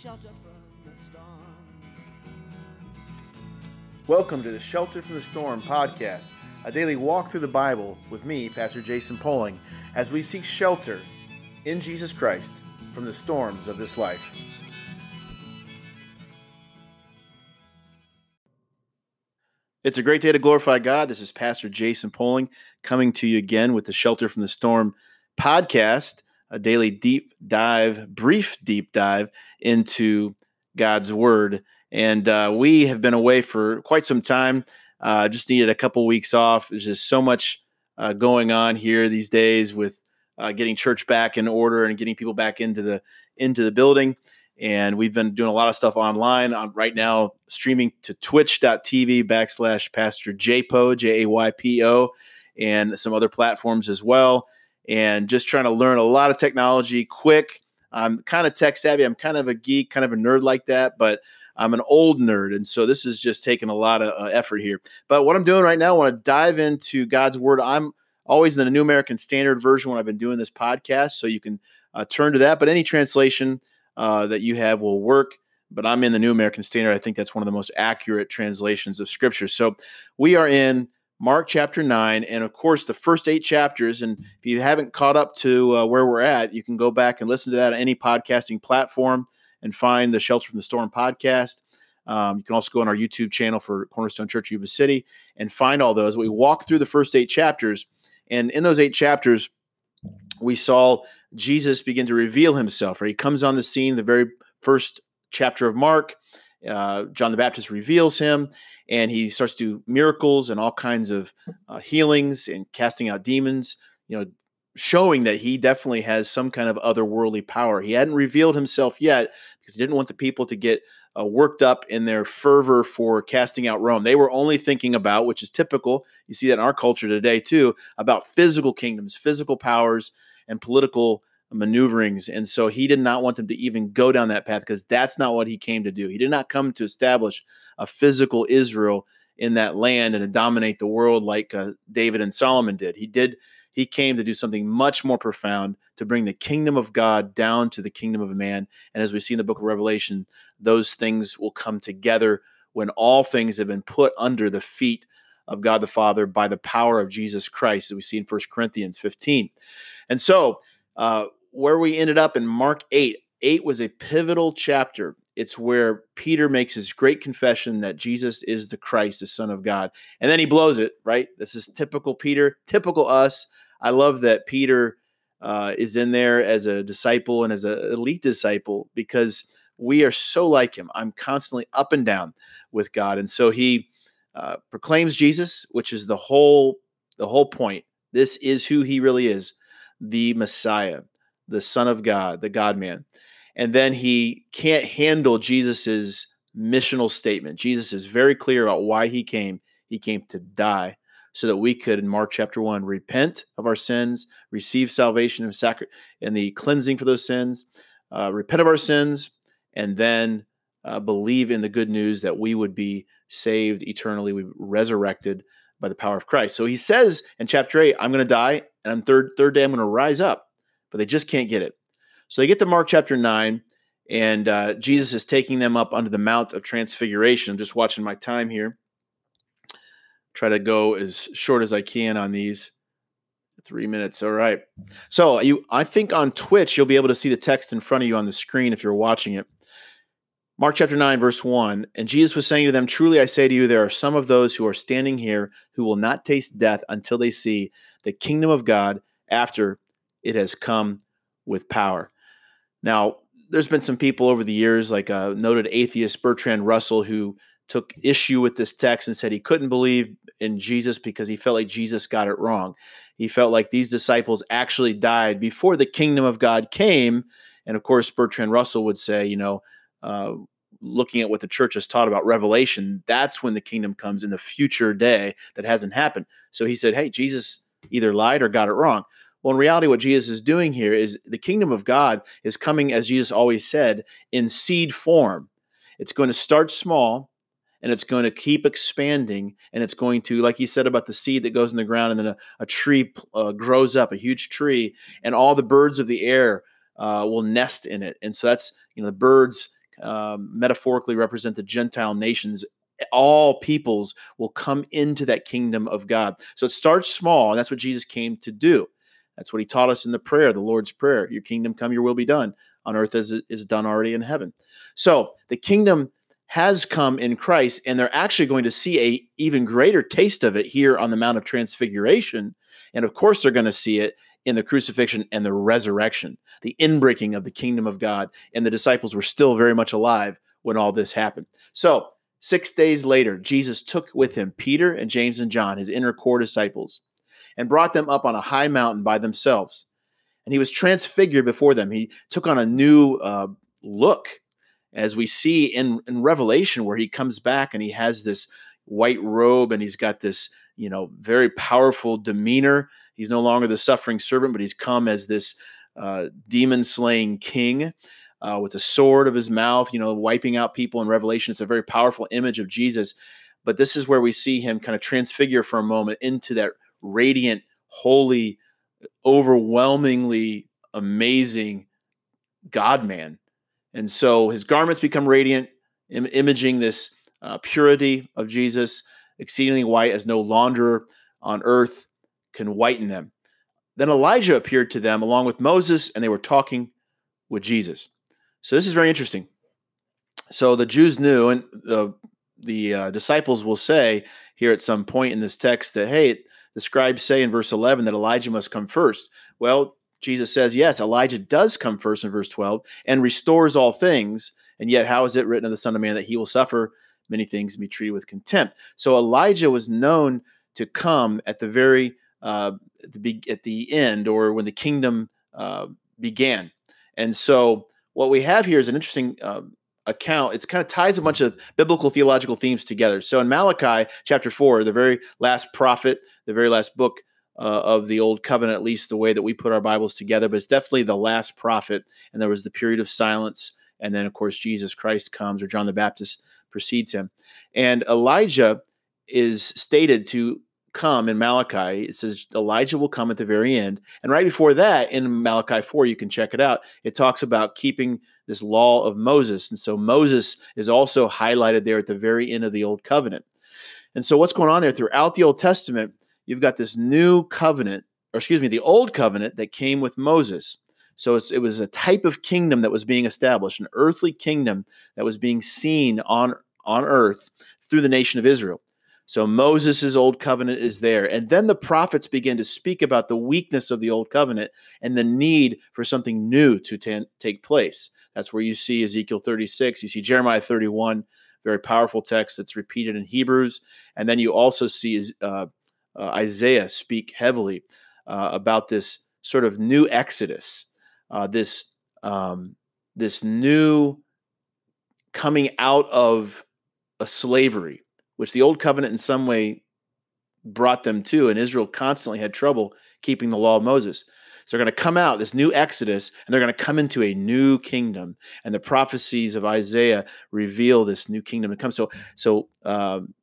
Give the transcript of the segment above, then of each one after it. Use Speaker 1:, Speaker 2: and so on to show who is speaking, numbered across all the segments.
Speaker 1: shelter from the storm.
Speaker 2: Welcome to the Shelter from the Storm podcast, a daily walk through the Bible with me, Pastor Jason Poling, as we seek shelter in Jesus Christ from the storms of this life. It's a great day to glorify God. This is Pastor Jason Poling coming to you again with the Shelter from the Storm podcast, a daily deep dive, brief deep dive into God's Word. And uh, we have been away for quite some time. Uh, just needed a couple weeks off. There's just so much uh, going on here these days with uh, getting church back in order and getting people back into the into the building and we've been doing a lot of stuff online I'm right now streaming to twitch.tv backslash pastor jaypo j-a-y-p-o and some other platforms as well and just trying to learn a lot of technology quick i'm kind of tech savvy i'm kind of a geek kind of a nerd like that but i'm an old nerd and so this is just taking a lot of uh, effort here but what i'm doing right now i want to dive into god's word i'm always in the new american standard version when i've been doing this podcast so you can uh, turn to that but any translation uh, that you have will work. But I'm in the New American Standard. I think that's one of the most accurate translations of Scripture. So we are in Mark chapter 9. And of course, the first eight chapters. And if you haven't caught up to uh, where we're at, you can go back and listen to that on any podcasting platform and find the Shelter from the Storm podcast. Um, you can also go on our YouTube channel for Cornerstone Church Yuba City and find all those. We walk through the first eight chapters. And in those eight chapters, we saw Jesus begin to reveal himself. Right? He comes on the scene, the very first chapter of Mark. Uh, John the Baptist reveals him, and he starts to do miracles and all kinds of uh, healings and casting out demons. You know, showing that he definitely has some kind of otherworldly power. He hadn't revealed himself yet because he didn't want the people to get uh, worked up in their fervor for casting out Rome. They were only thinking about, which is typical, you see that in our culture today too, about physical kingdoms, physical powers, and political maneuverings. And so he did not want them to even go down that path because that's not what he came to do. He did not come to establish a physical Israel in that land and to dominate the world like uh, David and Solomon did. He did. He came to do something much more profound to bring the kingdom of God down to the kingdom of man. And as we see in the book of Revelation, those things will come together when all things have been put under the feet of God the Father by the power of Jesus Christ, as we see in 1 Corinthians 15. And so, uh, where we ended up in Mark 8, 8 was a pivotal chapter. It's where Peter makes his great confession that Jesus is the Christ, the Son of God. And then he blows it, right? This is typical Peter, typical us. I love that Peter uh, is in there as a disciple and as an elite disciple because we are so like him. I'm constantly up and down with God. And so he uh, proclaims Jesus, which is the whole the whole point. This is who he really is, the Messiah the Son of God, the God man. And then he can't handle Jesus's missional statement. Jesus is very clear about why he came. He came to die so that we could, in Mark chapter 1, repent of our sins, receive salvation and, sacri- and the cleansing for those sins, uh, repent of our sins, and then uh, believe in the good news that we would be saved eternally, we resurrected by the power of Christ. So he says in chapter 8, I'm going to die, and on third, third day I'm going to rise up but they just can't get it. So they get to Mark chapter 9, and uh, Jesus is taking them up under the Mount of Transfiguration. I'm just watching my time here. Try to go as short as I can on these. Three minutes. All right. So you, I think on Twitch you'll be able to see the text in front of you on the screen if you're watching it. Mark chapter 9, verse 1. And Jesus was saying to them, Truly I say to you, there are some of those who are standing here who will not taste death until they see the kingdom of God after it has come with power. Now, there's been some people over the years, like a noted atheist Bertrand Russell, who took issue with this text and said he couldn't believe in Jesus because he felt like Jesus got it wrong. He felt like these disciples actually died before the kingdom of God came. And of course, Bertrand Russell would say, you know, uh, looking at what the church has taught about revelation, that's when the kingdom comes in the future day that hasn't happened. So he said, hey, Jesus either lied or got it wrong. Well, in reality, what Jesus is doing here is the kingdom of God is coming, as Jesus always said, in seed form. It's going to start small and it's going to keep expanding. And it's going to, like he said about the seed that goes in the ground, and then a, a tree uh, grows up, a huge tree, and all the birds of the air uh, will nest in it. And so that's, you know, the birds um, metaphorically represent the Gentile nations. All peoples will come into that kingdom of God. So it starts small, and that's what Jesus came to do. That's what he taught us in the prayer, the Lord's Prayer. Your kingdom come, your will be done on earth as it is done already in heaven. So the kingdom has come in Christ, and they're actually going to see a even greater taste of it here on the Mount of Transfiguration. And of course, they're going to see it in the crucifixion and the resurrection, the inbreaking of the kingdom of God. And the disciples were still very much alive when all this happened. So, six days later, Jesus took with him Peter and James and John, his inner core disciples, and brought them up on a high mountain by themselves. And he was transfigured before them. He took on a new uh, look, as we see in, in Revelation, where he comes back and he has this white robe and he's got this, you know, very powerful demeanor He's no longer the suffering servant, but he's come as this uh, demon slaying king uh, with a sword of his mouth, you know, wiping out people in Revelation. It's a very powerful image of Jesus. But this is where we see him kind of transfigure for a moment into that radiant, holy, overwhelmingly amazing God man. And so his garments become radiant, Im- imaging this uh, purity of Jesus, exceedingly white as no launderer on earth can whiten them. Then Elijah appeared to them along with Moses, and they were talking with Jesus. So this is very interesting. So the Jews knew, and the the uh, disciples will say here at some point in this text that hey, the scribes say in verse 11 that Elijah must come first. Well, Jesus says yes, Elijah does come first in verse 12 and restores all things. And yet, how is it written of the Son of Man that he will suffer many things and be treated with contempt? So Elijah was known to come at the very uh, at, the, at the end or when the kingdom uh, began. And so what we have here is an interesting uh, account. it's kind of ties a bunch of biblical theological themes together. So in Malachi chapter four, the very last prophet, the very last book uh, of the old covenant, at least the way that we put our Bibles together, but it's definitely the last prophet. And there was the period of silence. And then, of course, Jesus Christ comes, or John the Baptist precedes him. And Elijah is stated to come in Malachi. It says Elijah will come at the very end. And right before that, in Malachi 4, you can check it out, it talks about keeping this law of Moses. And so Moses is also highlighted there at the very end of the Old Covenant. And so what's going on there throughout the Old Testament, you've got this new covenant, or excuse me, the Old Covenant that came with Moses. So it was a type of kingdom that was being established, an earthly kingdom that was being seen on, on earth through the nation of Israel. So Moses' old covenant is there. And then the prophets begin to speak about the weakness of the old covenant and the need for something new to t- take place. That's where you see Ezekiel 36, you see Jeremiah 31, very powerful text that's repeated in Hebrews. And then you also see uh, uh, Isaiah speak heavily uh, about this sort of new exodus, uh, this, um, this new coming out of a slavery which the old covenant in some way brought them to. And Israel constantly had trouble keeping the law of Moses. So they're going to come out, this new Exodus, and they're going to come into a new kingdom. And the prophecies of Isaiah reveal this new kingdom to come. So, so um,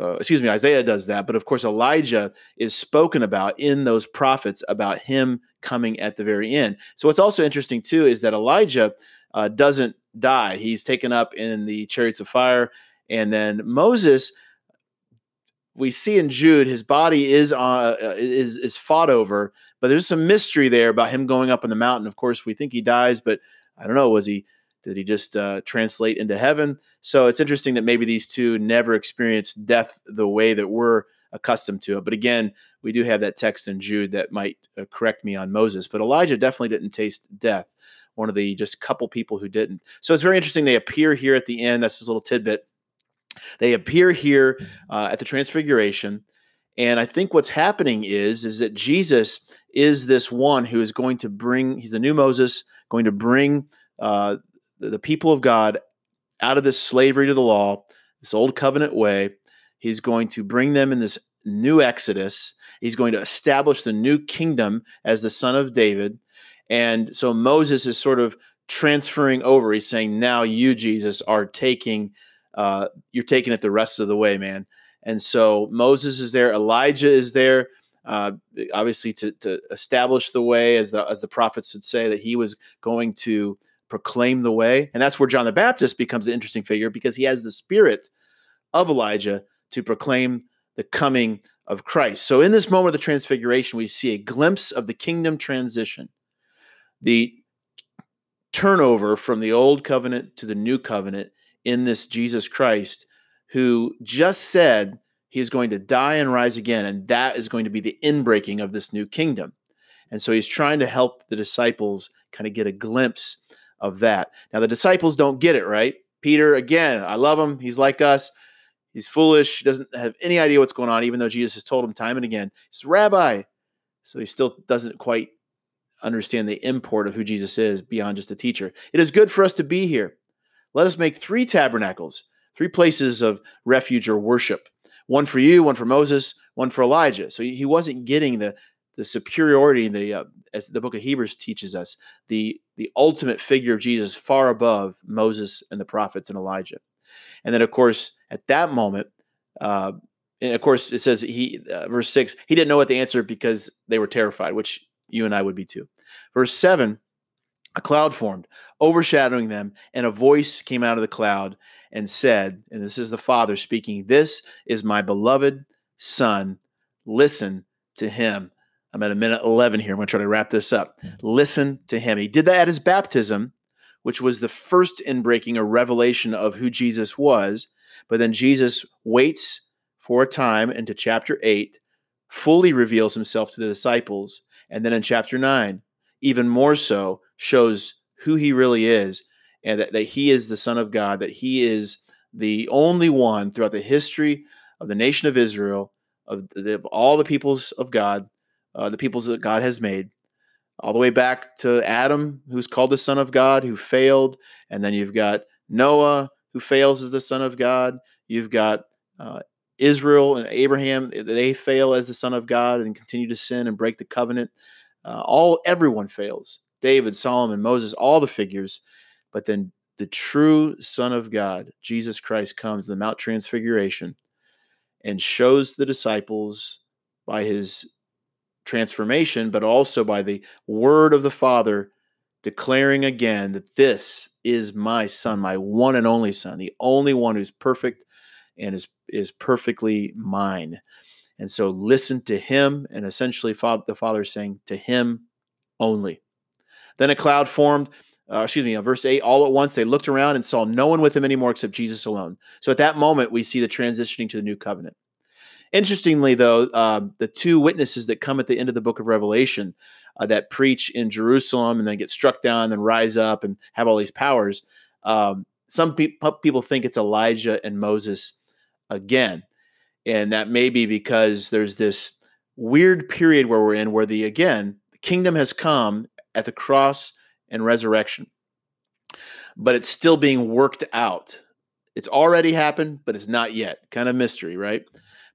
Speaker 2: uh, excuse me, Isaiah does that, but of course Elijah is spoken about in those prophets about him coming at the very end. So what's also interesting too is that Elijah uh, doesn't die; he's taken up in the chariots of fire, and then Moses we see in Jude his body is uh, uh, is is fought over, but there's some mystery there about him going up on the mountain. Of course, we think he dies, but I don't know. Was he? Did he just uh, translate into heaven? So it's interesting that maybe these two never experienced death the way that we're accustomed to it. But again, we do have that text in Jude that might uh, correct me on Moses. But Elijah definitely didn't taste death. One of the just couple people who didn't. So it's very interesting. They appear here at the end. That's this little tidbit they appear here uh, at the Transfiguration, and I think what's happening is is that Jesus is this one who is going to bring. He's a new Moses, going to bring uh, the, the people of God out of this slavery to the law, this old covenant way. He's going to bring them in this new Exodus. He's going to establish the new kingdom as the son of David. And so Moses is sort of transferring over. He's saying, now you, Jesus, are taking uh, you're taking it the rest of the way, man. And so Moses is there, Elijah is there, uh, obviously to, to establish the way, as the as the prophets would say that he was going to proclaim the way. And that's where John the Baptist becomes an interesting figure because he has the spirit of Elijah to proclaim the coming of Christ. So in this moment of the transfiguration, we see a glimpse of the kingdom transition. The turnover from the old covenant to the new covenant in this Jesus Christ who just said he is going to die and rise again and that is going to be the inbreaking of this new kingdom. And so he's trying to help the disciples kind of get a glimpse of that. Now, the disciples don't get it, right? Peter, again, I love him. He's like us. He's foolish. He doesn't have any idea what's going on, even though Jesus has told him time and again. He's Rabbi. So he still doesn't quite understand the import of who Jesus is beyond just a teacher. It is good for us to be here. Let us make three tabernacles, three places of refuge or worship one for you, one for Moses, one for Elijah. So he wasn't getting the the superiority, the uh, as the book of Hebrews teaches us, the the ultimate figure of Jesus far above Moses and the prophets and Elijah. And then, of course, at that moment, uh, and of course, it says he uh, verse six, he didn't know what the answer because they were terrified, which you and I would be too. Verse seven, a cloud formed, overshadowing them, and a voice came out of the cloud and said, and this is the Father speaking, This is my beloved Son. Listen to him. I'm at a minute 11 here. I'm going to try to wrap this up. Hmm. Listen to him. He did that at his baptism, which was the first inbreaking or revelation of who Jesus was. But then Jesus waits for a time into chapter 8, fully reveals himself to the disciples. And then in chapter 9, even more so, shows who he really is and that, that he is the Son of God, that he is the only one throughout the history of the nation of Israel, of, the, of all the peoples of God, uh, the peoples that God has made, all the way back to Adam, who's called the Son of God, who failed. And then you've got Noah, who fails as the Son of God. You've got uh, Israel and Abraham, they fail as the Son of God and continue to sin and break the covenant. Uh, all everyone fails. David, Solomon, Moses, all the figures. But then the true Son of God, Jesus Christ, comes in the Mount Transfiguration and shows the disciples by his transformation, but also by the word of the Father declaring again that this is my son, my one and only son, the only one who's perfect and is is perfectly mine. And so listen to him, and essentially the Father saying to him only. Then a cloud formed. Uh, excuse me, verse 8, all at once they looked around and saw no one with them anymore except Jesus alone. So at that moment, we see the transitioning to the new covenant. Interestingly, though, uh, the two witnesses that come at the end of the book of Revelation uh, that preach in Jerusalem and then get struck down and then rise up and have all these powers, um, some pe- people think it's Elijah and Moses again. And that may be because there's this weird period where we're in where the, again, kingdom has come at the cross and resurrection, but it's still being worked out. It's already happened, but it's not yet. Kind of mystery, right?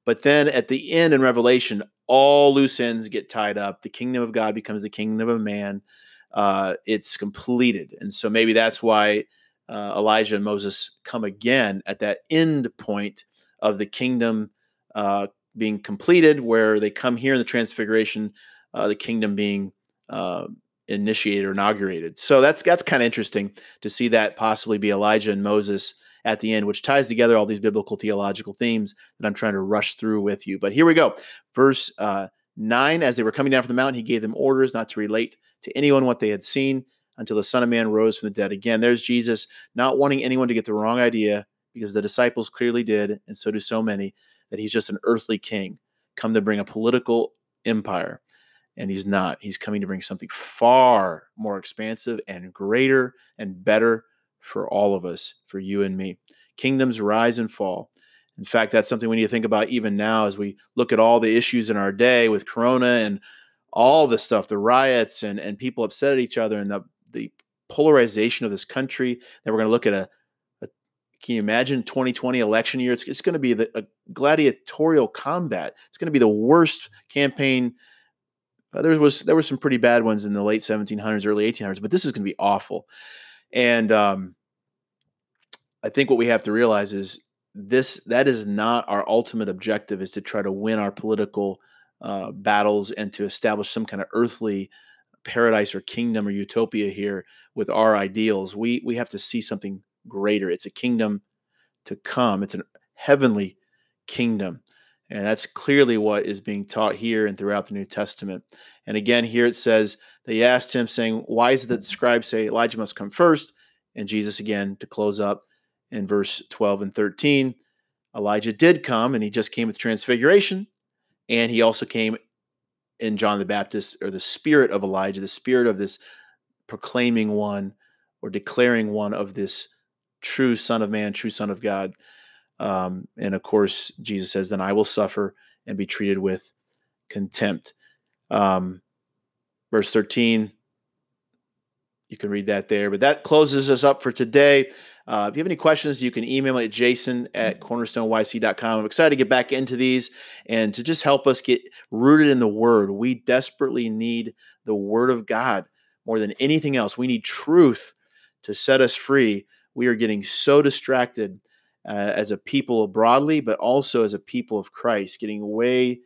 Speaker 2: But then at the end in Revelation, all loose ends get tied up. The kingdom of God becomes the kingdom of man. Uh, it's completed. And so maybe that's why uh, Elijah and Moses come again at that end point of the kingdom uh, being completed, where they come here in the transfiguration, uh, the kingdom being uh, initiated or inaugurated. So that's that's kind of interesting to see that possibly be Elijah and Moses at the end, which ties together all these biblical theological themes that I'm trying to rush through with you. But here we go. Verse uh, 9 As they were coming down from the mountain, he gave them orders not to relate to anyone what they had seen until the Son of Man rose from the dead. Again, there's Jesus not wanting anyone to get the wrong idea because the disciples clearly did, and so do so many, that he's just an earthly king come to bring a political empire. And he's not. He's coming to bring something far more expansive and greater and better for all of us, for you and me. Kingdoms rise and fall. In fact, that's something we need to think about even now as we look at all the issues in our day with Corona and all the stuff, the riots and, and people upset at each other and the, the polarization of this country. That we're going to look at a, a, can you imagine 2020 election year? It's, it's going to be the, a gladiatorial combat. It's going to be the worst campaign. Uh, there was there were some pretty bad ones in the late 1700s, early 1800s, but this is going to be awful. And um, I think what we have to realize is this that is not our ultimate objective is to try to win our political uh, battles and to establish some kind of earthly paradise or kingdom or utopia here with our ideals. We we have to see something greater. It's a kingdom to come. It's a heavenly kingdom. And that's clearly what is being taught here and throughout the New Testament. And again, here it says, they asked him, saying, Why is it that the mm-hmm. scribes say Elijah must come first? And Jesus, again, to close up in verse 12 and 13, Elijah did come, and he just came with transfiguration. And he also came in John the Baptist, or the spirit of Elijah, the spirit of this proclaiming one or declaring one of this true Son of Man, true Son of God. Um, and of course, Jesus says, Then I will suffer and be treated with contempt. Um, verse 13, you can read that there. But that closes us up for today. Uh, if you have any questions, you can email me at jason at cornerstoneyc.com. I'm excited to get back into these and to just help us get rooted in the Word. We desperately need the Word of God more than anything else. We need truth to set us free. We are getting so distracted uh, as a people broadly, but also as a people of Christ, getting way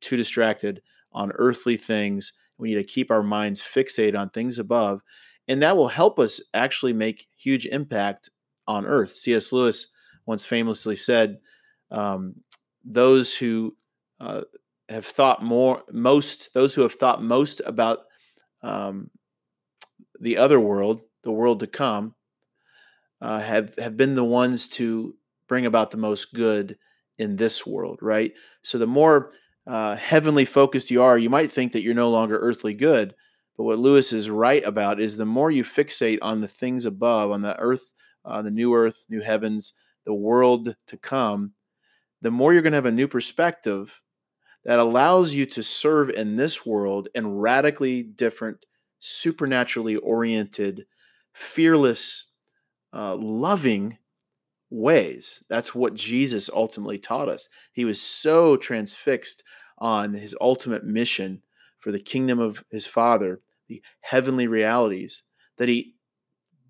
Speaker 2: too distracted on earthly things. We need to keep our minds fixated on things above, and that will help us actually make huge impact on earth. C.S. Lewis once famously said, um, "Those who uh, have thought more, most those who have thought most about um, the other world, the world to come, uh, have have been the ones to bring about the most good in this world, right? So the more uh, heavenly focused you are, you might think that you're no longer earthly good. But what Lewis is right about is the more you fixate on the things above, on the earth, uh, the new earth, new heavens, the world to come, the more you're going to have a new perspective that allows you to serve in this world in radically different, supernaturally oriented, fearless uh, loving ways. That's what Jesus ultimately taught us. He was so transfixed on his ultimate mission for the kingdom of his Father, the heavenly realities, that he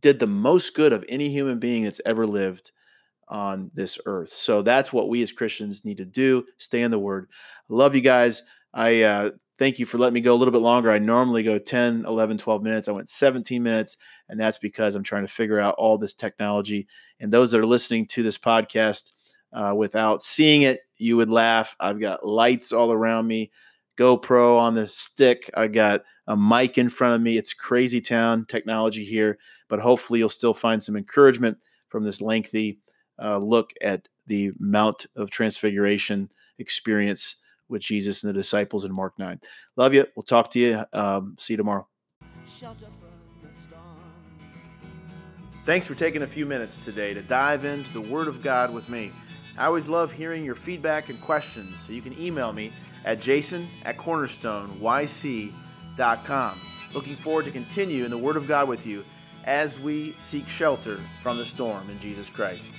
Speaker 2: did the most good of any human being that's ever lived on this earth. So that's what we as Christians need to do. Stay in the Word. Love you guys. I uh, thank you for letting me go a little bit longer. I normally go 10, 11, 12 minutes. I went 17 minutes, and that's because I'm trying to figure out all this technology. And those that are listening to this podcast uh, without seeing it, you would laugh. I've got lights all around me, GoPro on the stick. I got a mic in front of me. It's crazy town technology here, but hopefully you'll still find some encouragement from this lengthy uh, look at the Mount of Transfiguration experience with Jesus and the disciples in Mark 9. Love you. We'll talk to you. Um, see you tomorrow. Thanks for taking a few minutes today to dive into the Word of God with me. I always love hearing your feedback and questions, so you can email me at jason at cornerstoneyc.com. Looking forward to continue in the Word of God with you as we seek shelter from the storm in Jesus Christ.